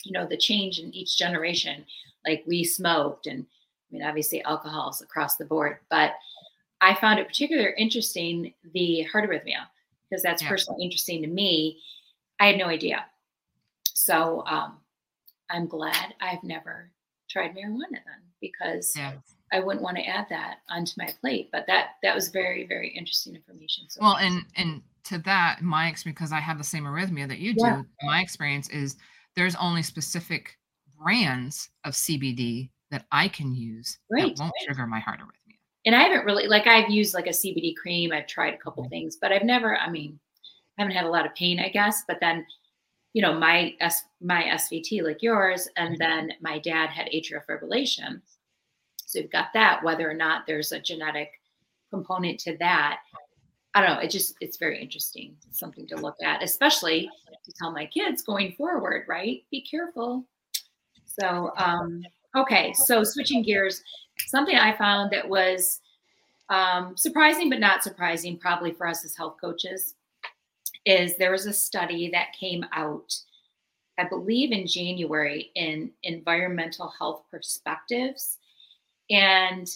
You know, the change in each generation. Like we smoked, and I mean, obviously, alcohols across the board. But I found it particularly interesting the heart arrhythmia, because that's yeah. personally interesting to me. I had no idea so um, I'm glad I've never tried marijuana then because yeah. I wouldn't want to add that onto my plate. But that that was very very interesting information. So well, and and to that, my experience because I have the same arrhythmia that you do. Yeah. My experience is there's only specific brands of CBD that I can use right. that won't trigger my heart arrhythmia. And I haven't really like I've used like a CBD cream. I've tried a couple right. things, but I've never. I mean, I haven't had a lot of pain, I guess. But then you know, my S, my SVT like yours, and mm-hmm. then my dad had atrial fibrillation. So you've got that. Whether or not there's a genetic component to that, I don't know. It just it's very interesting. It's something to look at, especially to tell my kids going forward. Right? Be careful. So um, okay, so switching gears, something I found that was um, surprising but not surprising, probably for us as health coaches is there was a study that came out, I believe in January, in environmental health perspectives. And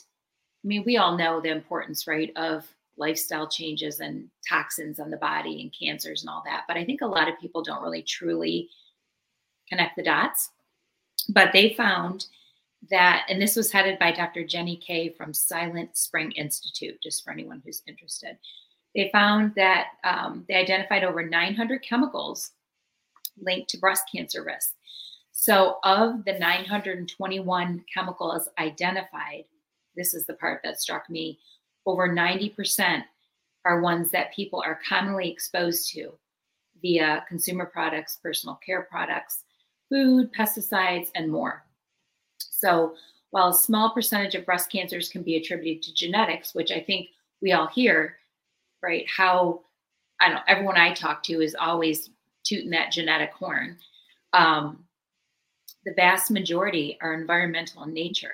I mean, we all know the importance, right, of lifestyle changes and toxins on the body and cancers and all that. But I think a lot of people don't really truly connect the dots. But they found that, and this was headed by Dr. Jenny Kay from Silent Spring Institute, just for anyone who's interested they found that um, they identified over 900 chemicals linked to breast cancer risk. So, of the 921 chemicals identified, this is the part that struck me over 90% are ones that people are commonly exposed to via consumer products, personal care products, food, pesticides, and more. So, while a small percentage of breast cancers can be attributed to genetics, which I think we all hear, right? How I don't everyone I talk to is always tooting that genetic horn. Um, the vast majority are environmental in nature.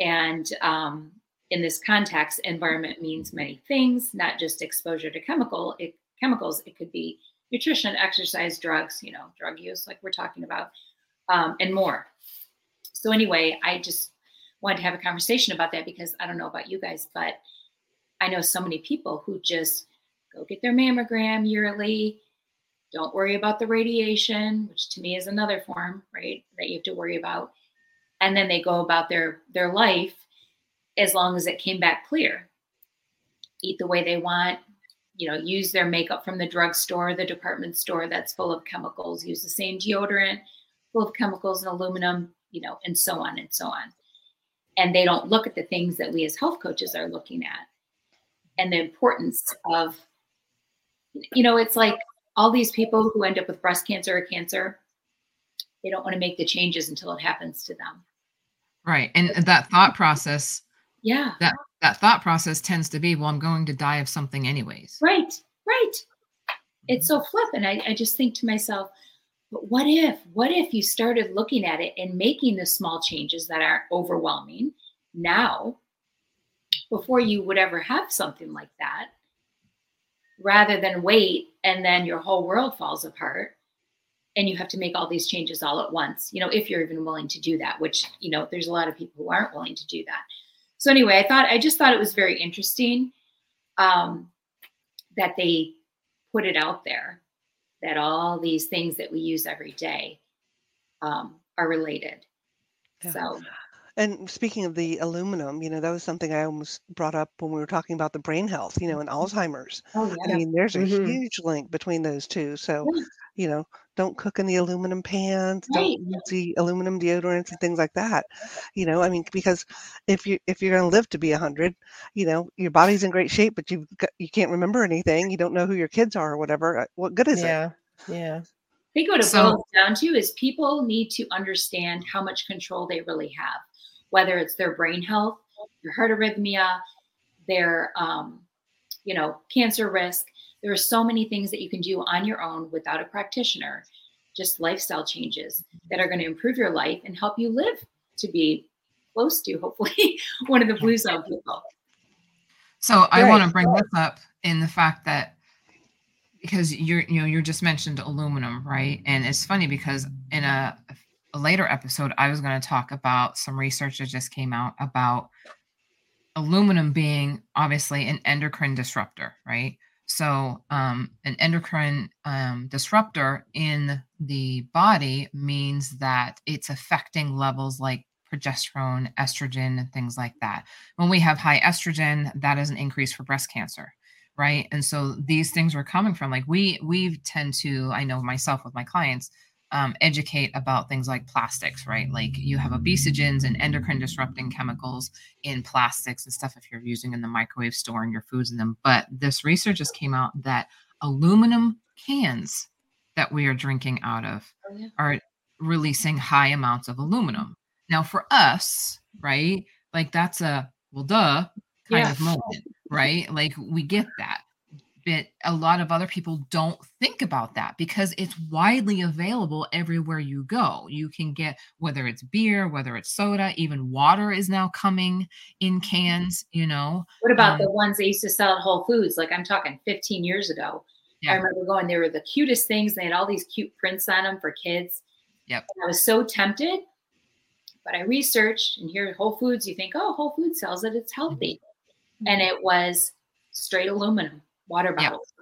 And um, in this context, environment means many things, not just exposure to chemical it, chemicals. It could be nutrition, exercise, drugs, you know, drug use, like we're talking about, um, and more. So anyway, I just wanted to have a conversation about that because I don't know about you guys, but I know so many people who just go get their mammogram yearly, don't worry about the radiation, which to me is another form, right, that you have to worry about. And then they go about their their life as long as it came back clear. Eat the way they want, you know, use their makeup from the drugstore, the department store that's full of chemicals, use the same deodorant full of chemicals and aluminum, you know, and so on and so on. And they don't look at the things that we as health coaches are looking at and the importance of, you know, it's like all these people who end up with breast cancer or cancer, they don't want to make the changes until it happens to them. Right. And that thought process. Yeah. That that thought process tends to be, well, I'm going to die of something anyways. Right. Right. It's mm-hmm. so flippant I, I just think to myself, but what if, what if you started looking at it and making the small changes that are overwhelming now before you would ever have something like that, rather than wait and then your whole world falls apart and you have to make all these changes all at once, you know, if you're even willing to do that, which, you know, there's a lot of people who aren't willing to do that. So anyway, I thought, I just thought it was very interesting um, that they put it out there that all these things that we use every day um, are related. Yeah. So and speaking of the aluminum, you know, that was something I almost brought up when we were talking about the brain health, you know, and Alzheimer's. Oh, yeah. I mean, there's a mm-hmm. huge link between those two. So, yeah. you know, don't cook in the aluminum pans, right. don't use the aluminum deodorants and things like that. You know, I mean, because if you if you're going to live to be a hundred, you know, your body's in great shape, but you you can't remember anything. You don't know who your kids are or whatever. Uh, what good is yeah. it? Yeah. Yeah. I think what it so, boils down to is people need to understand how much control they really have whether it's their brain health, their heart arrhythmia, their um, you know cancer risk. There are so many things that you can do on your own without a practitioner, just lifestyle changes that are going to improve your life and help you live to be close to hopefully one of the blue zone people. So I right. want to bring this up in the fact that because you're you know you just mentioned aluminum right and it's funny because in a a later episode, I was going to talk about some research that just came out about aluminum being obviously an endocrine disruptor, right? So, um, an endocrine um, disruptor in the body means that it's affecting levels like progesterone, estrogen, and things like that. When we have high estrogen, that is an increase for breast cancer, right? And so these things are coming from like we we tend to, I know myself with my clients, um, educate about things like plastics, right? Like you have obesogens and endocrine disrupting chemicals in plastics and stuff if you're using in the microwave storing your foods in them. But this research just came out that aluminum cans that we are drinking out of oh, are releasing high amounts of aluminum. Now, for us, right, like that's a well, duh kind yeah. of moment, right? Like we get that a lot of other people don't think about that because it's widely available everywhere you go. You can get whether it's beer, whether it's soda, even water is now coming in cans, you know. What about um, the ones they used to sell at Whole Foods? Like I'm talking 15 years ago. Yeah. I remember going, they were the cutest things. They had all these cute prints on them for kids. Yep. And I was so tempted, but I researched and here Whole Foods, you think, oh, Whole Foods sells it, it's healthy. Mm-hmm. And it was straight aluminum water bottles.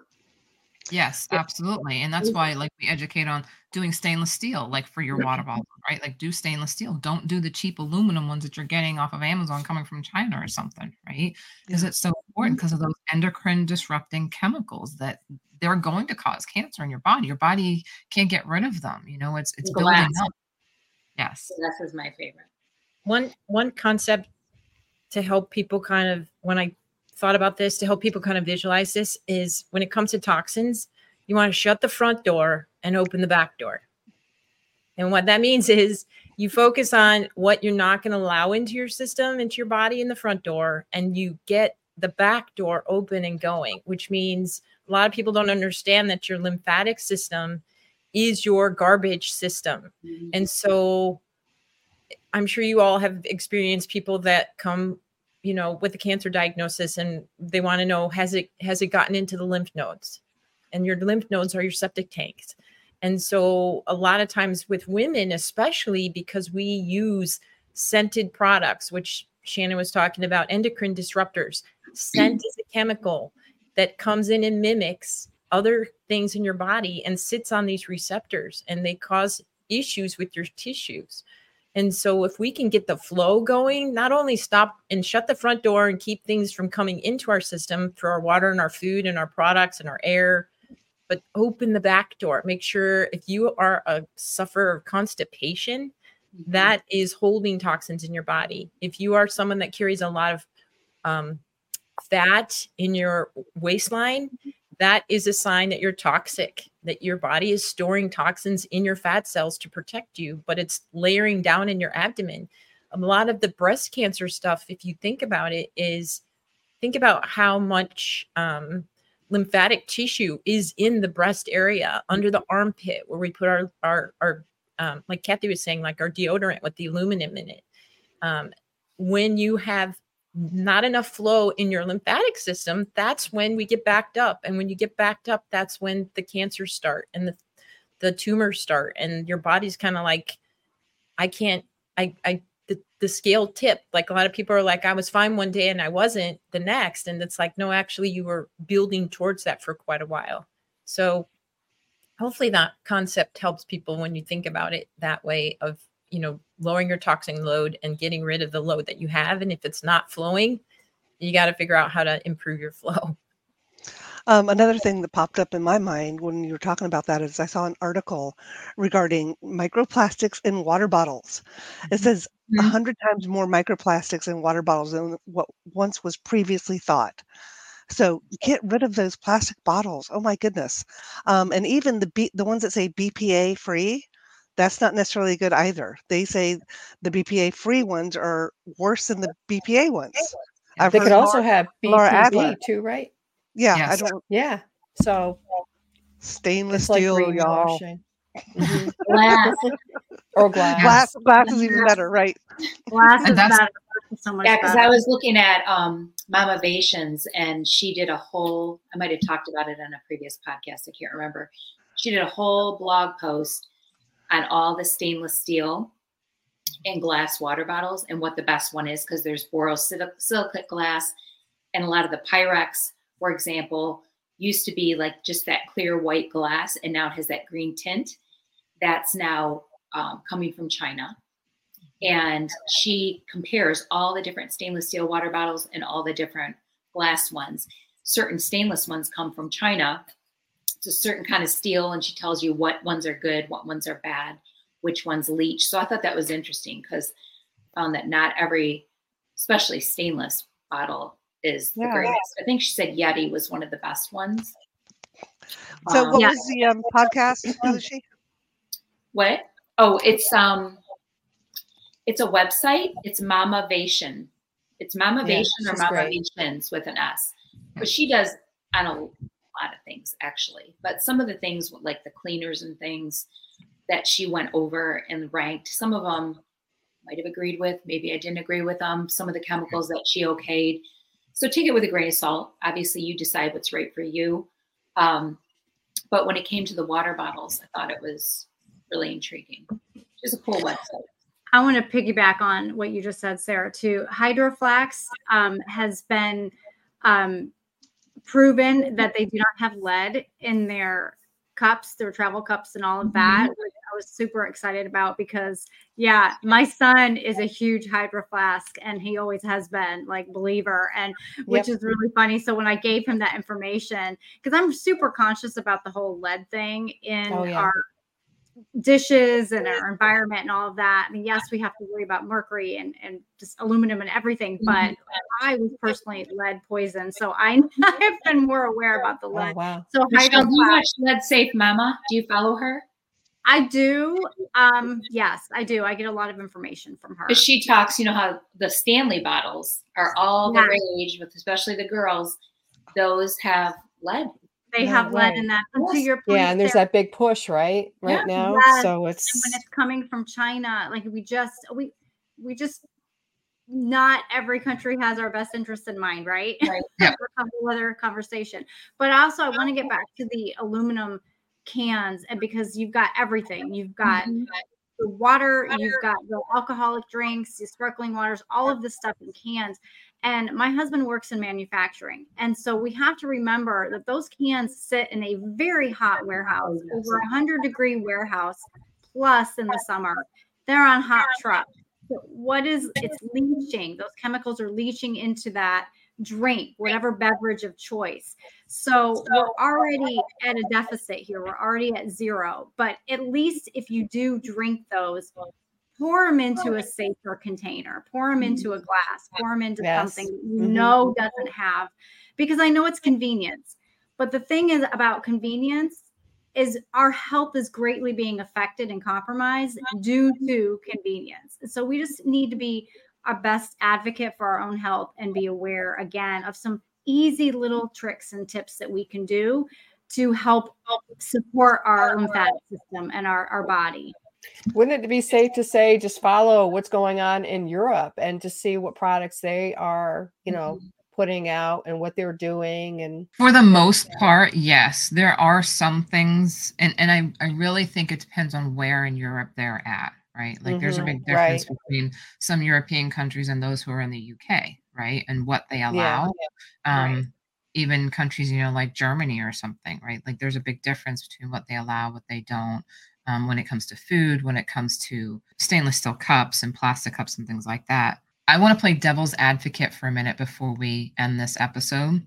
Yes, absolutely. And that's mm-hmm. why like we educate on doing stainless steel, like for your water bottle, right? Like do stainless steel. Don't do the cheap aluminum ones that you're getting off of Amazon coming from China or something, right? Because yeah. it's so mm-hmm. important because of those endocrine disrupting chemicals that they're going to cause cancer in your body. Your body can't get rid of them. You know, it's it's building up. Yes. This is my favorite. One one concept to help people kind of when I thought about this to help people kind of visualize this is when it comes to toxins, you want to shut the front door and open the back door. And what that means is you focus on what you're not going to allow into your system, into your body in the front door, and you get the back door open and going, which means a lot of people don't understand that your lymphatic system is your garbage system. Mm-hmm. And so I'm sure you all have experienced people that come you know with a cancer diagnosis and they want to know has it has it gotten into the lymph nodes? And your lymph nodes are your septic tanks. And so a lot of times with women especially because we use scented products which shannon was talking about endocrine disruptors. Scent is a chemical that comes in and mimics other things in your body and sits on these receptors and they cause issues with your tissues And so, if we can get the flow going, not only stop and shut the front door and keep things from coming into our system through our water and our food and our products and our air, but open the back door. Make sure if you are a sufferer of constipation, mm-hmm. that is holding toxins in your body. If you are someone that carries a lot of um, fat in your waistline, that is a sign that you're toxic, that your body is storing toxins in your fat cells to protect you, but it's layering down in your abdomen. A lot of the breast cancer stuff, if you think about it, is think about how much um, lymphatic tissue is in the breast area under the armpit where we put our, our, our um, like Kathy was saying, like our deodorant with the aluminum in it. Um, when you have not enough flow in your lymphatic system, that's when we get backed up. And when you get backed up, that's when the cancers start and the, the tumors start. And your body's kind of like, I can't, I, I, the, the scale tip. Like a lot of people are like, I was fine one day and I wasn't the next. And it's like, no, actually, you were building towards that for quite a while. So hopefully that concept helps people when you think about it that way of you know lowering your toxin load and getting rid of the load that you have and if it's not flowing you got to figure out how to improve your flow um, another thing that popped up in my mind when you were talking about that is I saw an article regarding microplastics in water bottles. It mm-hmm. says a mm-hmm. hundred times more microplastics in water bottles than what once was previously thought. So get rid of those plastic bottles. Oh my goodness! Um, and even the B, the ones that say BPA free, that's not necessarily good either. They say the BPA free ones are worse than the BPA ones. I've they could also have BPB too, right? Yeah, yes. I don't. Yeah, so stainless steel, like y'all. Mm-hmm. glass or glass. Glass, glass is even better, right? Glass is better. So yeah, because I was looking at um, Mamavations, and she did a whole. I might have talked about it on a previous podcast. I can't remember. She did a whole blog post on all the stainless steel and glass water bottles and what the best one is because there's borosilicate glass and a lot of the Pyrex, for example, used to be like just that clear white glass and now it has that green tint. That's now um, coming from China. And she compares all the different stainless steel water bottles and all the different glass ones. Certain stainless ones come from China a certain kind of steel and she tells you what ones are good what ones are bad which ones leach. So i thought that was interesting because found that not every especially stainless bottle is the greatest. I think she said yeti was one of the best ones. So um, what yeah. was the um, podcast she what? Oh it's um it's a website. It's mamavation. It's mamavation yeah, or mamavisions with an s. But she does I don't lot of things actually, but some of the things like the cleaners and things that she went over and ranked, some of them might have agreed with, maybe I didn't agree with them. Some of the chemicals that she okayed. So take it with a grain of salt. Obviously, you decide what's right for you. Um, but when it came to the water bottles, I thought it was really intriguing. Just a cool website. I want to piggyback on what you just said, Sarah, too. Hydro Flask um, has been um, proven that they do not have lead in their cups, their travel cups, and all of that. Mm-hmm. I was super excited about because, yeah, my son is a huge hydro flask and he always has been like believer, and which yep. is really funny. So when I gave him that information, because I'm super conscious about the whole lead thing in oh, yeah. our dishes and our environment and all of that. I mean, yes, we have to worry about mercury and, and just aluminum and everything, but mm-hmm. I was personally lead poison. So I, have been more aware about the oh, lead. Oh, wow. So Michelle, do you watch Lead Safe Mama? Do you follow her? I do. Um, yes, I do. I get a lot of information from her. But she talks, you know, how the Stanley bottles are all the rage with especially the girls. Those have lead they no have way. lead in that. And to your point, yeah, and there's that big push, right, right yeah, now. Yes. So it's and when it's coming from China, like we just we we just not every country has our best interest in mind, right? Right. Yeah. a whole other conversation. But also, I want to get back to the aluminum cans, and because you've got everything, you've got. Mm-hmm. The water, you've got the alcoholic drinks, the sparkling waters, all of this stuff in cans. And my husband works in manufacturing. And so we have to remember that those cans sit in a very hot warehouse, oh, over a 100 degree warehouse, plus in the summer. they're on hot truck. So what is it's leaching? Those chemicals are leaching into that drink, whatever beverage of choice. So we're already at a deficit here. We're already at zero. But at least if you do drink those, pour them into a safer container, pour them into a glass, pour them into yes. something you mm-hmm. know doesn't have, because I know it's convenience. But the thing is about convenience is our health is greatly being affected and compromised due to convenience. So we just need to be our best advocate for our own health and be aware again of some easy little tricks and tips that we can do to help support our lymphatic system and our, our body. Wouldn't it be safe to say just follow what's going on in Europe and to see what products they are, you know, mm-hmm. putting out and what they're doing and for the most part, yes. There are some things and, and I, I really think it depends on where in Europe they're at right? Like mm-hmm, there's a mm-hmm. big difference right. between some European countries and those who are in the UK, right? And what they allow. Yeah. Um, right. Even countries, you know, like Germany or something, right? Like there's a big difference between what they allow, what they don't. Um, when it comes to food, when it comes to stainless steel cups and plastic cups and things like that. I want to play devil's advocate for a minute before we end this episode.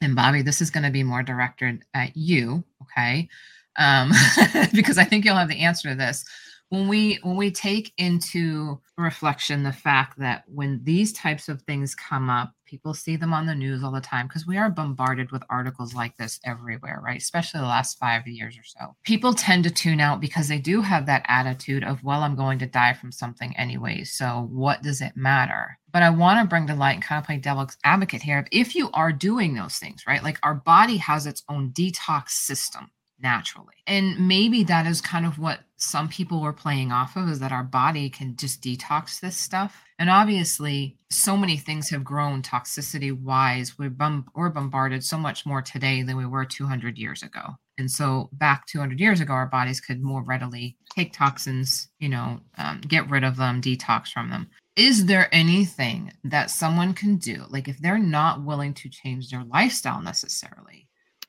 And Bobbi, this is going to be more directed at you, okay? Um, because I think you'll have the answer to this when we when we take into reflection the fact that when these types of things come up people see them on the news all the time because we are bombarded with articles like this everywhere right? Especially the last five years or so. People tend to tune out because they do have that attitude of well i'm going to die from something anyway so what does it matter? But i want to bring to light and kind of play devil's advocate here if you are doing those things right? Like our body has its own detox system naturally. And maybe that is kind of what some people were playing off of is that our body can just detox this stuff. And obviously, so many things have grown toxicity wise. We're, bom- we're bombarded so much more today than we were 200 years ago. And so, back 200 years ago, our bodies could more readily take toxins, you know, um, get rid of them, detox from them. Is there anything that someone can do? Like, if they're not willing to change their lifestyle necessarily,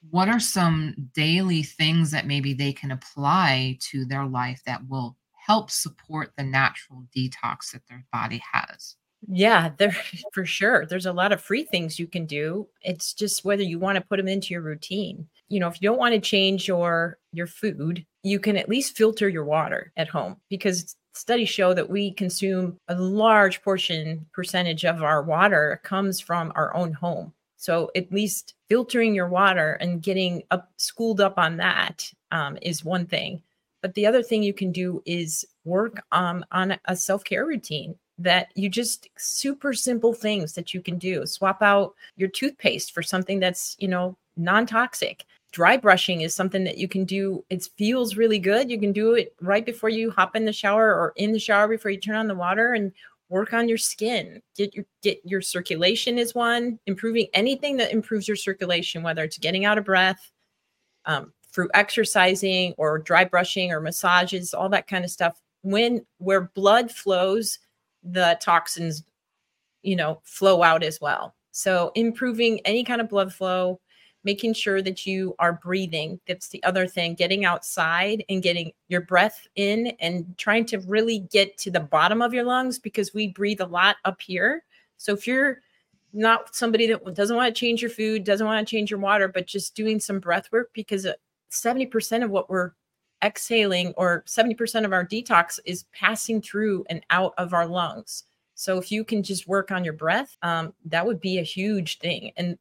what are some daily things that maybe they can apply to their life that will help support the natural detox that their body has? Yeah, there for sure. There's a lot of free things you can do. It's just whether you want to put them into your routine. You know, if you don't want to change your your food, you can at least filter your water at home because studies show that we consume a large portion percentage of our water comes from our own home. So at least filtering your water and getting up schooled up on that um, is one thing. But the other thing you can do is work um, on a self care routine that you just super simple things that you can do. Swap out your toothpaste for something that's, you know, non toxic. Dry brushing is something that you can do. It feels really good. You can do it right before you hop in the shower or in the shower before you turn on the water and work on your skin. Get your get your circulation is one. Improving anything that improves your circulation whether it's getting out of breath um, through exercising or dry brushing or massages all that kind of stuff. When where blood flows the toxins you know flow out as well. So improving any kind of blood flow making sure that you are breathing. That's the other thing, getting outside and getting your breath in and trying to really get to the bottom of your lungs because we breathe a lot up here. So if you're not somebody that doesn't want to change your food, doesn't want to change your water, but just doing some breath work because 70% of what we're exhaling or 70% of our detox is passing through and out of our lungs. So if you can just work on your breath, um, that would be a huge thing. And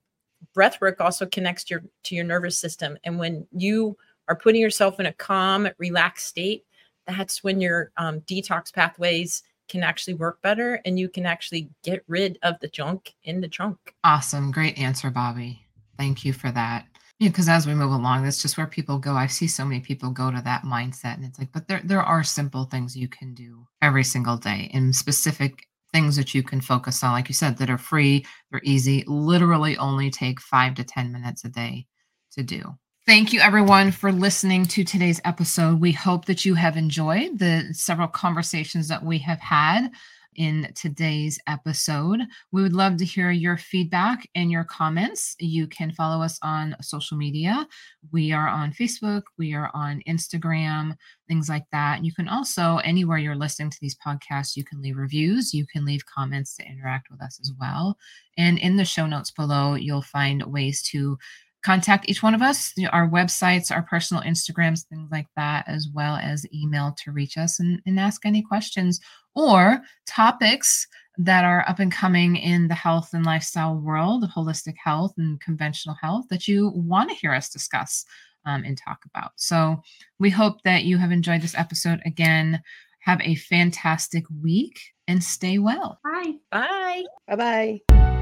breath work also connects your to your nervous system. And when you are putting yourself in a calm relaxed state that's when your um, detox pathways can actually work better and you can actually get rid of the junk in the trunk. Awesome. Great answer bobbi. Thank you for that. Yeah, because as we move along, that's just where people go. I see so many people go to that mindset, and it's like, but there there are simple things you can do every single day. In specific things that you can focus on, like you said, that are free, they're easy, literally only take five to 10 minutes a day to do. Thank you, everyone, for listening to today's episode. We hope that you have enjoyed the several conversations that we have had. In today's episode. We would love to hear your feedback and your comments. You can follow us on social media. We are on Facebook, we are on Instagram, things like that. You can also, anywhere you're listening to these podcasts, you can leave reviews, you can leave comments to interact with us as well. And in the show notes below, you'll find ways to contact each one of us, our websites, our personal Instagrams, things like that, as well as email to reach us and, and ask any questions or topics that are up and coming in the health and lifestyle world, holistic health and conventional health that you want to hear us discuss um, and talk about. So we hope that you have enjoyed this episode. Again, have a fantastic week and stay well. Bye. Bye. Bye bye.